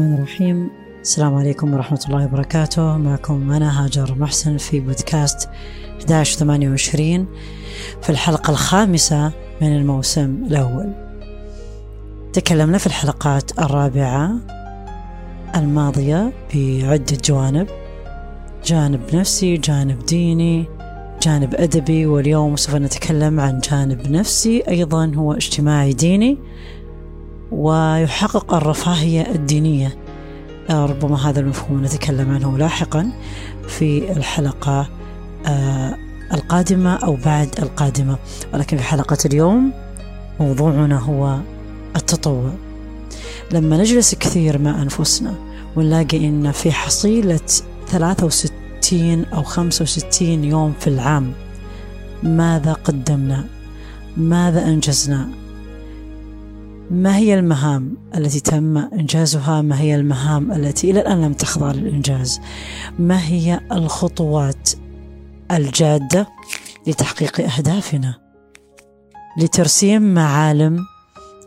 الرحمن الرحيم. السلام عليكم ورحمة الله وبركاته. معكم أنا هاجر محسن في بودكاست 1128 في الحلقة الخامسة من الموسم الأول. تكلمنا في الحلقات الرابعة الماضية بعدة جوانب. جانب نفسي جانب ديني جانب أدبي واليوم سوف نتكلم عن جانب نفسي أيضا هو اجتماعي ديني ويحقق الرفاهية الدينية. آه، ربما هذا المفهوم نتكلم عنه لاحقا في الحلقة آه، القادمة أو بعد القادمة. ولكن في حلقة اليوم موضوعنا هو التطوع. لما نجلس كثير مع أنفسنا ونلاقي إن في حصيلة 63 أو 65 يوم في العام. ماذا قدمنا؟ ماذا أنجزنا؟ ما هي المهام التي تم إنجازها؟ ما هي المهام التي إلى الآن لم تخضع للإنجاز؟ ما هي الخطوات الجادة لتحقيق أهدافنا؟ لترسيم معالم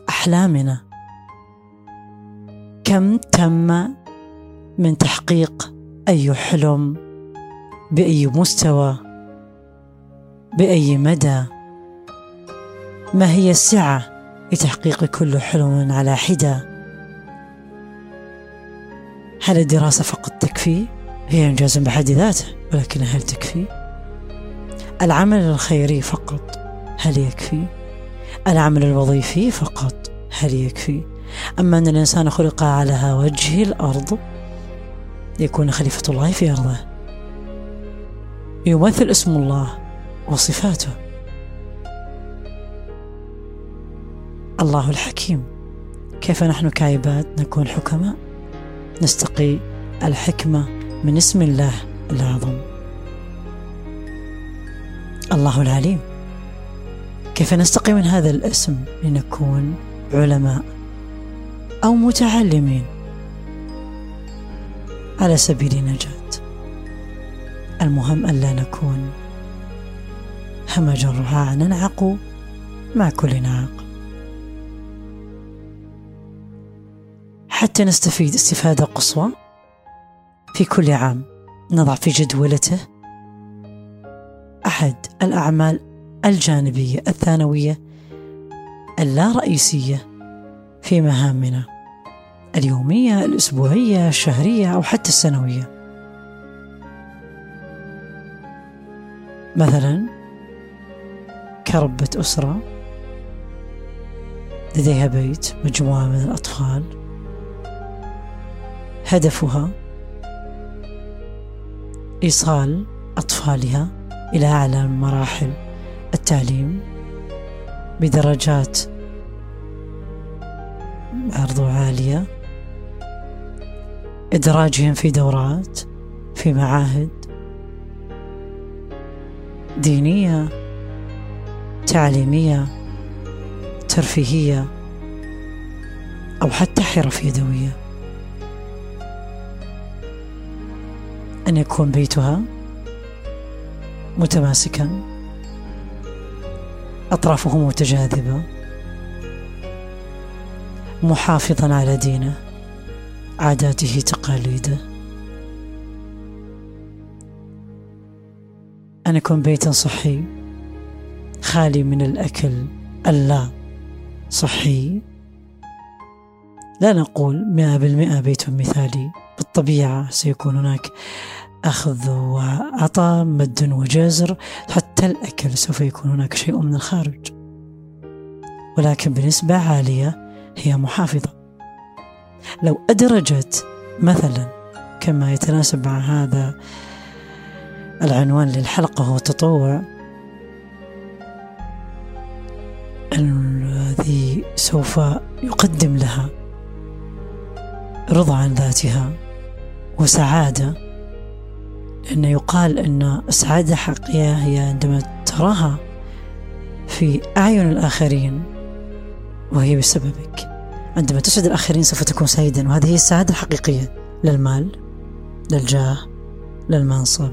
أحلامنا؟ كم تم من تحقيق أي حلم بأي مستوى بأي مدى ما هي السعة لتحقيق كل حلم على حدة هل الدراسة فقط تكفي؟ هي إنجاز بحد ذاته ولكن هل تكفي؟ العمل الخيري فقط هل يكفي؟ العمل الوظيفي فقط هل يكفي؟ أما أن الإنسان خلق على وجه الأرض ليكون خليفة الله في أرضه. يمثل اسم الله وصفاته. الله الحكيم. كيف نحن كعباد نكون حكماء؟ نستقي الحكمة من اسم الله الأعظم الله العليم. كيف نستقي من هذا الاسم لنكون علماء أو متعلمين؟ على سبيل نجاة المهم ألا نكون همج الرعاع ننعق مع كل نعق حتى نستفيد استفادة قصوى في كل عام نضع في جدولته أحد الأعمال الجانبية الثانوية اللا رئيسية في مهامنا. اليومية الأسبوعية الشهرية أو حتى السنوية. مثلا كربة أسرة لديها بيت مجموعة من الأطفال. هدفها إيصال أطفالها إلى أعلى مراحل التعليم بدرجات برضو عالية. إدراجهم في دورات في معاهد. دينية تعليمية ترفيهية أو حتى حرف يدوية. أن يكون بيتها متماسكا أطرافه متجاذبة محافظا على دينه. عاداته تقاليده أن يكون بيتا صحي خالي من الأكل اللا صحي. لا نقول مئة بالمئة بيت مثالي بالطبيعة سيكون هناك أخذ وعطاء مد وجزر حتى الأكل سوف يكون هناك شيء من الخارج. ولكن بنسبة عالية هي محافظة. لو أدرجت مثلا كما يتناسب مع هذا العنوان للحلقة هو التطوع الذي سوف يقدم لها رضا عن ذاتها وسعادة لأنه يقال أن السعادة الحقيقية هي عندما تراها في أعين الآخرين وهي بسببك. عندما تسعد الآخرين سوف تكون سعيدا وهذه هي السعادة الحقيقية. للمال للجاه للمنصب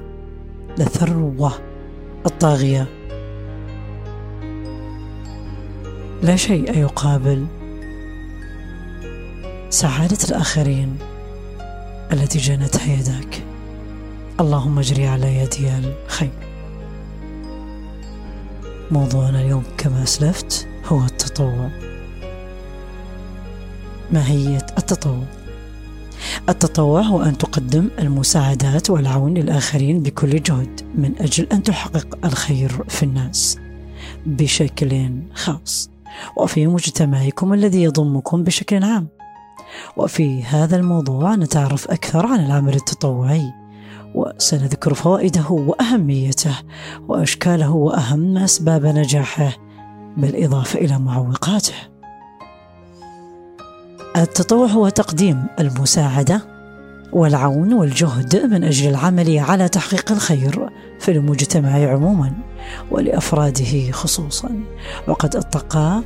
للثروة الطاغية. لا شيء يقابل سعادة الآخرين التي جنتها يداك. اللهم اجري على يدي الخير. موضوعنا اليوم كما أسلفت هو التطوع. ماهية التطوع. التطوع هو أن تقدم المساعدات والعون للآخرين بكل جهد من أجل أن تحقق الخير في الناس بشكل خاص. وفي مجتمعكم الذي يضمكم بشكل عام. وفي هذا الموضوع نتعرف أكثر عن العمل التطوعي. وسنذكر فوائده وأهميته. وأشكاله وأهم أسباب نجاحه. بالإضافة إلى معوقاته. التطوع هو تقديم المساعدة والعون والجهد من أجل العمل على تحقيق الخير في المجتمع عموما ولأفراده خصوصا. وقد أطلق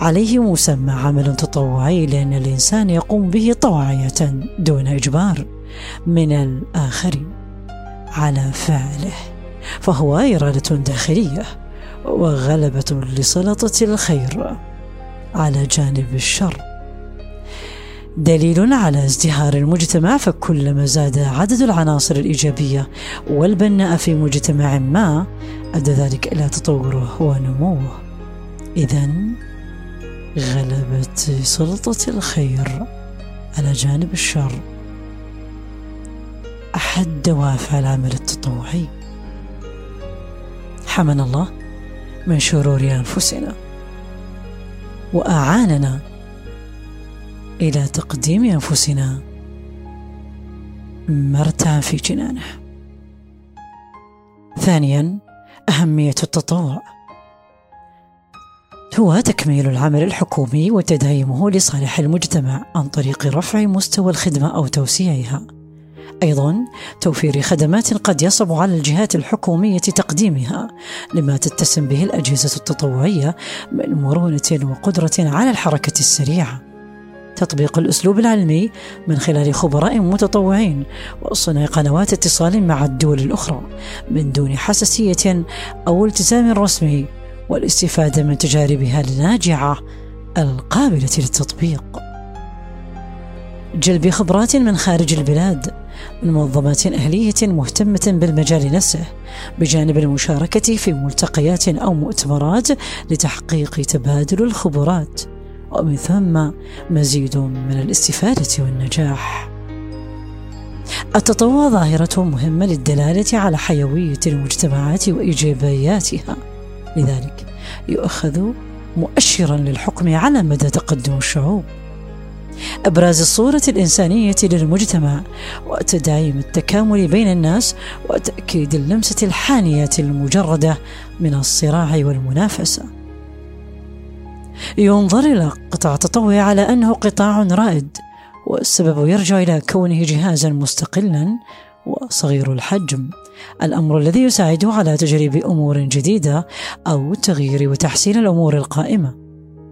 عليه مسمى عمل تطوعي لأن الإنسان يقوم به طوعية دون إجبار من الآخرين على فعله فهو إرادة داخلية وغلبة لسلطة الخير على جانب الشر. دليل على ازدهار المجتمع فكلما زاد عدد العناصر الإيجابية والبناء في مجتمع ما أدى ذلك إلى تطوره ونموه. إذا غلبت سلطة الخير على جانب الشر. أحد دوافع العمل التطوعي. حمنا الله من شرور أنفسنا. وأعاننا إلى تقديم أنفسنا. مرتع في جنانه. ثانيا أهمية التطوع. هو تكميل العمل الحكومي وتدعيمه لصالح المجتمع عن طريق رفع مستوى الخدمة أو توسيعها. أيضا توفير خدمات قد يصعب على الجهات الحكومية تقديمها لما تتسم به الأجهزة التطوعية من مرونة وقدرة على الحركة السريعة. تطبيق الأسلوب العلمي من خلال خبراء متطوعين وصنع قنوات اتصال مع الدول الأخرى من دون حساسية أو التزام رسمي والاستفادة من تجاربها الناجعة القابلة للتطبيق. جلب خبرات من خارج البلاد من منظمات أهلية مهتمة بالمجال نفسه بجانب المشاركة في ملتقيات أو مؤتمرات لتحقيق تبادل الخبرات. ومن ثم مزيد من الاستفادة والنجاح. التطوع ظاهرة مهمة للدلالة على حيوية المجتمعات وإيجابياتها، لذلك يؤخذ مؤشرا للحكم على مدى تقدم الشعوب. أبراز الصورة الإنسانية للمجتمع وتدعيم التكامل بين الناس وتأكيد اللمسة الحانية المجردة من الصراع والمنافسة ينظر إلى قطاع التطوع على أنه قطاع رائد والسبب يرجع إلى كونه جهازا مستقلا وصغير الحجم. الأمر الذي يساعده على تجريب أمور جديدة أو تغيير وتحسين الأمور القائمة.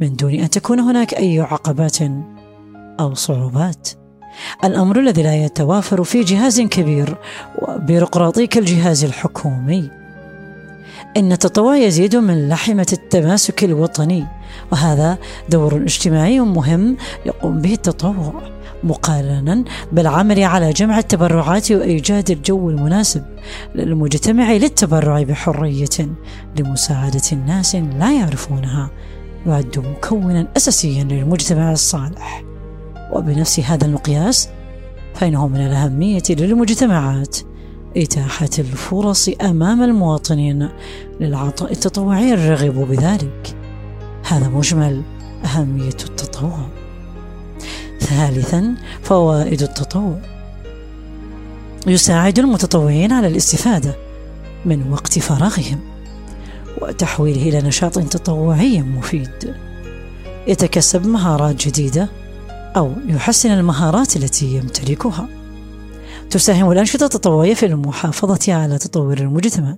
من دون أن تكون هناك أي عقبات أو صعوبات. الأمر الذي لا يتوافر في جهاز كبير وبيروقراطي كالجهاز الحكومي. إن التطوع يزيد من لحمة التماسك الوطني وهذا دور اجتماعي مهم يقوم به التطوع مقارنا بالعمل على جمع التبرعات وإيجاد الجو المناسب للمجتمع للتبرع بحرية لمساعدة الناس لا يعرفونها يعد مكونا اساسيا للمجتمع الصالح. وبنفس هذا المقياس فإنه من الأهمية للمجتمعات إتاحة الفرص أمام المواطنين للعطاء التطوعي الرغب بذلك. هذا مجمل أهمية التطوع. ثالثا فوائد التطوع. يساعد المتطوعين على الاستفادة من وقت فراغهم وتحويله إلى نشاط تطوعي مفيد. يتكسب مهارات جديدة أو يحسن المهارات التي يمتلكها. تساهم الأنشطة التطوعية في المحافظة على تطور المجتمع.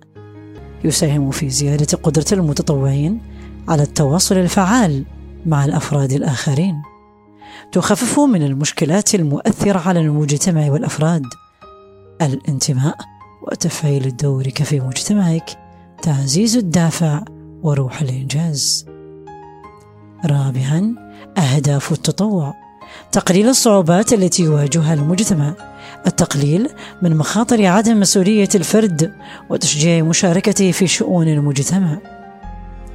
يساهم في زيادة قدرة المتطوعين على التواصل الفعال مع الأفراد الآخرين. تخفف من المشكلات المؤثرة على المجتمع والأفراد. الانتماء وتفعيل دورك في مجتمعك. تعزيز الدافع وروح الإنجاز. رابعا أهداف التطوع. تقليل الصعوبات التي يواجهها المجتمع. التقليل من مخاطر عدم مسؤولية الفرد وتشجيع مشاركته في شؤون المجتمع.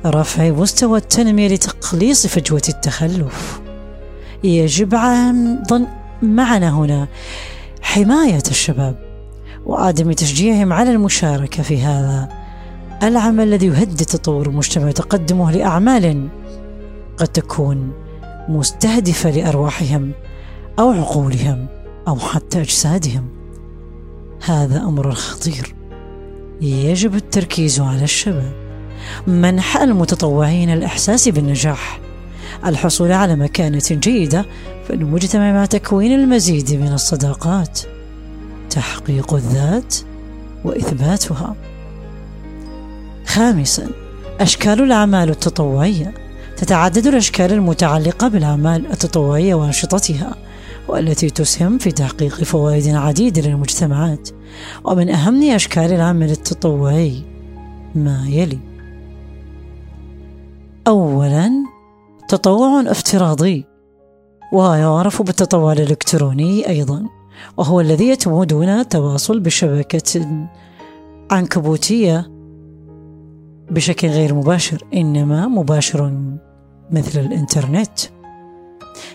رفع مستوى التنمية لتقليص فجوة التخلف. يجب أيضا معنا هنا حماية الشباب وعدم تشجيعهم على المشاركة في هذا العمل الذي يهدد تطور المجتمع وتقدمه لأعمال قد تكون مستهدفة لأرواحهم أو عقولهم. أو حتى أجسادهم. هذا أمر خطير. يجب التركيز على الشباب. منح المتطوعين الإحساس بالنجاح. الحصول على مكانة جيدة في المجتمع مع تكوين المزيد من الصداقات. تحقيق الذات وإثباتها. خامسا أشكال الأعمال التطوعية. تتعدد الأشكال المتعلقة بالأعمال التطوعية وأنشطتها. والتي تسهم في تحقيق فوائد عديدة للمجتمعات ومن أهم أشكال العمل التطوعي ما يلي. أولا تطوع افتراضي ويعرف بالتطوع الإلكتروني أيضا وهو الذي يتم دون تواصل بشبكة عنكبوتية بشكل غير مباشر إنما مباشر مثل الإنترنت.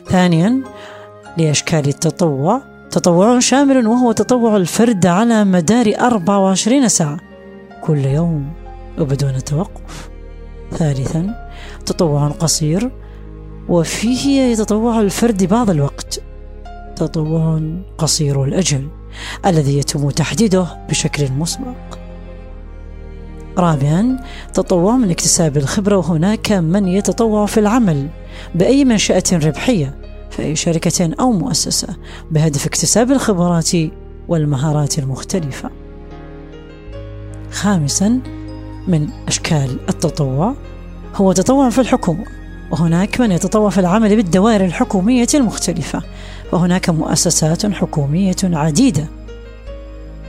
ثانيا لأشكال التطوع. تطوع شامل وهو تطوع الفرد على مدار 24 ساعة. كل يوم وبدون توقف ثالثا تطوع قصير. وفيه يتطوع الفرد بعض الوقت. تطوع قصير الأجل الذي يتم تحديده بشكل مسبق. رابعا تطوع من اكتساب الخبرة. وهناك من يتطوع في العمل بأي منشأة ربحية. في أي شركة أو مؤسسة بهدف اكتساب الخبرات والمهارات المختلفة. خامسا من أشكال التطوع هو تطوع في الحكومة وهناك من يتطوع في العمل بالدوائر الحكومية المختلفة وهناك مؤسسات حكومية عديدة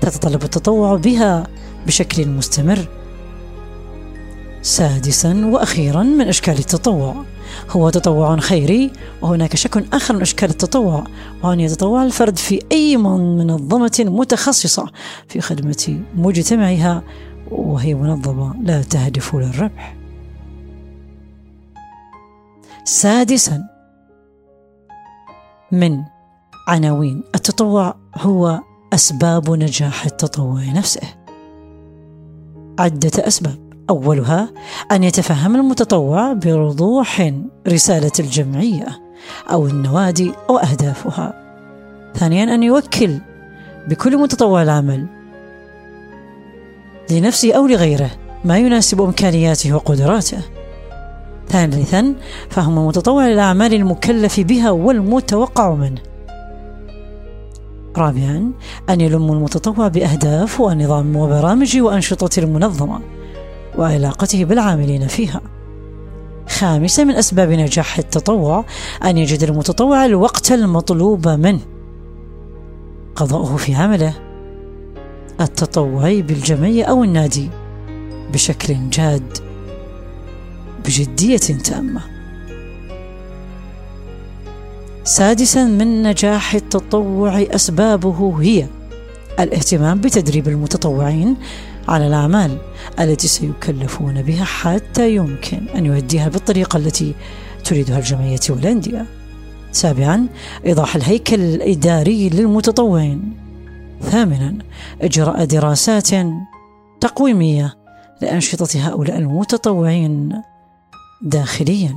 تتطلب التطوع بها بشكل مستمر. سادسا وأخيرا من أشكال التطوع. هو تطوع خيري وهناك شكل آخر من أشكال التطوع وأن يتطوع الفرد في أي منظمة متخصصة في خدمة مجتمعها وهي منظمة لا تهدف للربح سادسا من عناوين التطوع هو أسباب نجاح التطوع نفسه. عدة أسباب. أولها أن يتفهم المتطوع بوضوح رسالة الجمعية أو النوادي أو اهدافها ثانيا أن يوكل بكل متطوع العمل لنفسه أو لغيره ما يناسب إمكانياته وقدراته. ثالثا فهم المتطوع للاعمال المكلف بها والمتوقع منه. رابعا أن يلم المتطوع بأهداف ونظام وبرامج وأنشطة المنظمة وعلاقته بالعاملين فيها. خامسا من أسباب نجاح التطوع أن يجد المتطوع الوقت المطلوب منه. قضاؤه في عمله. التطوعي بالجمعية أو النادي بشكل جاد بجدية تامة. سادسا من نجاح التطوع أسبابه هي الاهتمام بتدريب المتطوعين على الأعمال التي سيكلفون بها حتى يمكن أن يؤديها بالطريقة التي تريدها الجمعية والأندية. سابعا إيضاح الهيكل الإداري للمتطوعين. ثامنا إجراء دراسات تقويمية لأنشطة هؤلاء المتطوعين داخليا.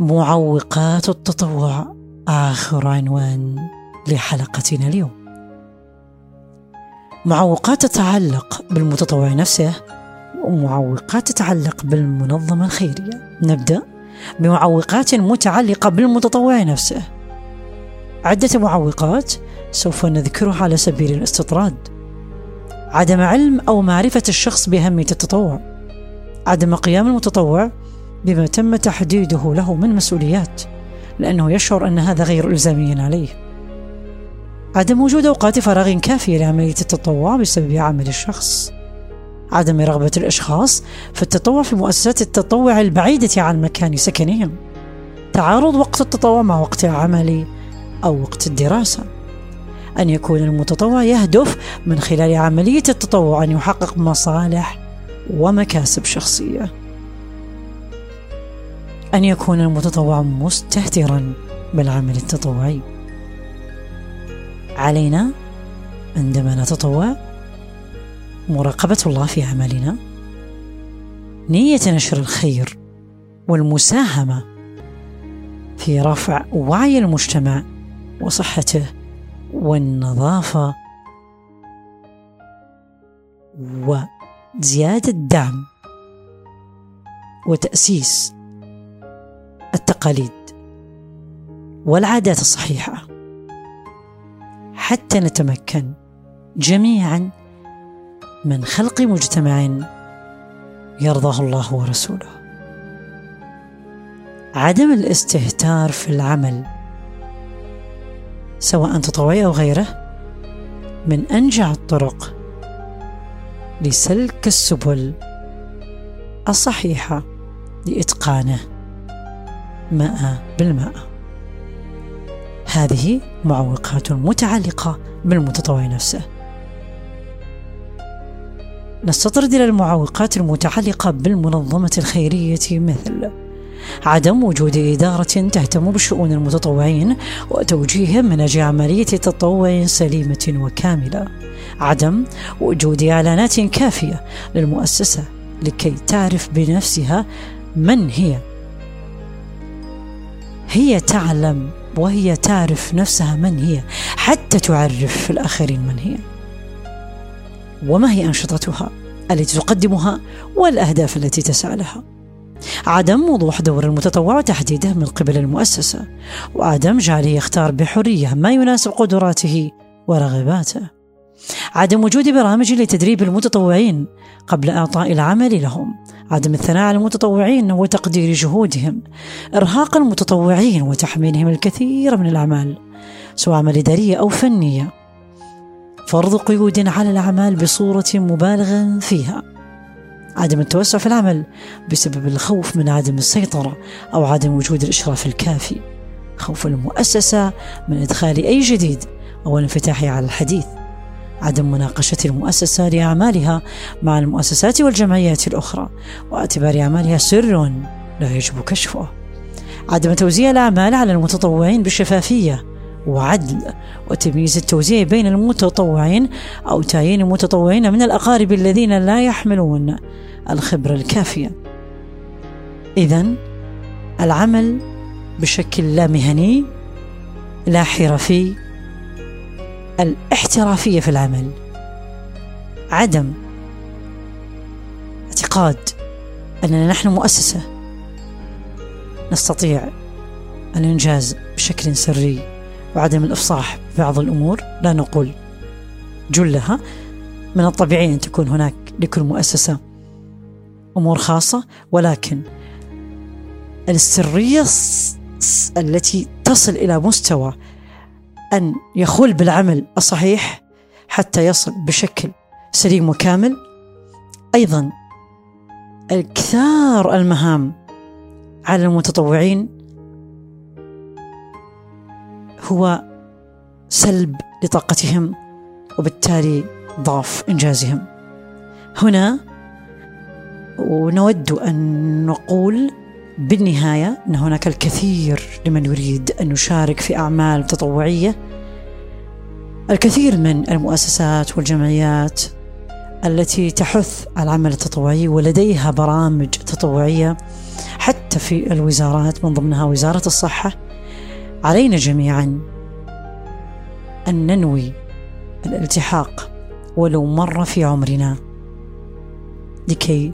معوقات التطوع آخر عنوان لحلقتنا اليوم. معوقات تتعلق بالمتطوع نفسه ومعوقات تتعلق بالمنظمة الخيرية. نبدأ بمعوقات متعلقة بالمتطوع نفسه. عدة معوقات سوف نذكرها على سبيل الاستطراد. عدم علم أو معرفة الشخص بأهمية التطوع. عدم قيام المتطوع بما تم تحديده له من مسؤوليات لأنه يشعر أن هذا غير إلزامي عليه. عدم وجود أوقات فراغ كافية لعملية التطوع بسبب عمل الشخص. عدم رغبة الأشخاص في التطوع في مؤسسات التطوع البعيدة عن مكان سكنهم. تعارض وقت التطوع مع وقت العمل أو وقت الدراسة. أن يكون المتطوع يهدف من خلال عملية التطوع أن يحقق مصالح ومكاسب شخصية. أن يكون المتطوع مستهترا بالعمل التطوعي. علينا عندما نتطوع مراقبة الله في عملنا نية نشر الخير والمساهمة في رفع وعي المجتمع وصحته والنظافة وزيادة دعم وتأسيس التقاليد والعادات الصحيحة. حتى نتمكن جميعا من خلق مجتمع يرضاه الله ورسوله. عدم الاستهتار في العمل سواء تطوعي أو غيره من أنجع الطرق لسلك السبل الصحيحة لإتقانه ماء بالماء. هذه معوقات متعلقة بالمتطوع نفسه. نستطرد إلى المعوقات المتعلقة بالمنظمة الخيرية مثل عدم وجود إدارة تهتم بشؤون المتطوعين وتوجيههم من أجل عملية تطوع سليمة وكاملة. عدم وجود إعلانات كافية للمؤسسة لكي تعرف بنفسها من هي. هي تعلم وهي تعرف نفسها من هي حتى تعرف الآخرين من هي. وما هي أنشطتها؟ التي تقدمها والأهداف التي تسعى لها. عدم وضوح دور المتطوع وتحديده من قبل المؤسسة. وعدم جعله يختار بحرية ما يناسب قدراته ورغباته. عدم وجود برامج لتدريب المتطوعين قبل إعطاء العمل لهم. عدم الثناء على المتطوعين وتقدير جهودهم. إرهاق المتطوعين وتحميلهم الكثير من الأعمال. سواء عمل إدارية أو فنية. فرض قيود على الأعمال بصورة مبالغ فيها. عدم التوسع في العمل بسبب الخوف من عدم السيطرة أو عدم وجود الإشراف الكافي. خوف المؤسسة من إدخال أي جديد أو الانفتاح على الحديث. عدم مناقشة المؤسسة لأعمالها مع المؤسسات والجمعيات الأخرى واعتبار أعمالها سر لا يجب كشفه. عدم توزيع الأعمال على المتطوعين بشفافية وعدل وتمييز التوزيع بين المتطوعين أو تعيين المتطوعين من الأقارب الذين لا يحملون الخبرة الكافية. إذا العمل بشكل لا مهني لا حرفي الاحترافية في العمل. عدم اعتقاد أننا نحن مؤسسة. نستطيع الإنجاز بشكل سري وعدم الإفصاح ببعض الأمور. لا نقول جلها. من الطبيعي أن تكون هناك لكل مؤسسة أمور خاصة ولكن السرية التي تصل إلى مستوى أن يخل بالعمل الصحيح حتى يصل بشكل سليم وكامل. أيضا الكثار المهام على المتطوعين هو سلب لطاقتهم وبالتالي ضعف إنجازهم. هنا ونود أن نقول بالنهاية أن هناك الكثير لمن يريد أن يشارك في أعمال تطوعية. الكثير من المؤسسات والجمعيات التي تحث على العمل التطوعي ولديها برامج تطوعية حتى في الوزارات من ضمنها وزارة الصحة. علينا جميعا أن ننوي الالتحاق ولو مرة في عمرنا لكي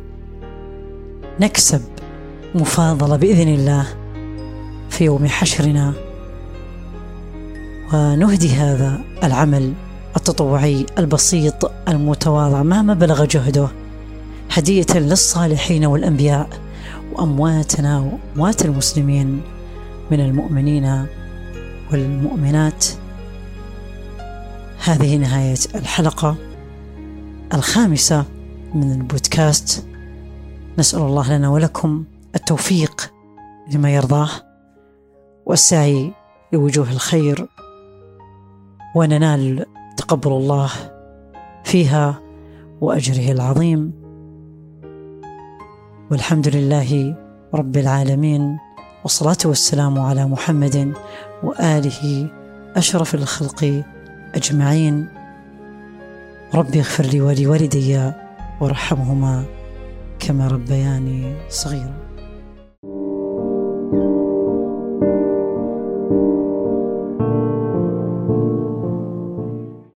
نكسب مفاضلة بإذن الله. في يوم حشرنا. ونهدي هذا العمل التطوعي البسيط المتواضع مهما بلغ جهده. هدية للصالحين والأنبياء وأمواتنا وأموات المسلمين من المؤمنين والمؤمنات. هذه نهاية الحلقة الخامسة من البودكاست. نسأل الله لنا ولكم التوفيق لما يرضاه. والسعي لوجوه الخير وننال تقبل الله فيها وأجره العظيم. والحمد لله رب العالمين والصلاة والسلام على محمد وآله أشرف الخلق أجمعين. ربي اغفر لي ولوالدي وارحمهما كما ربياني صغيرا.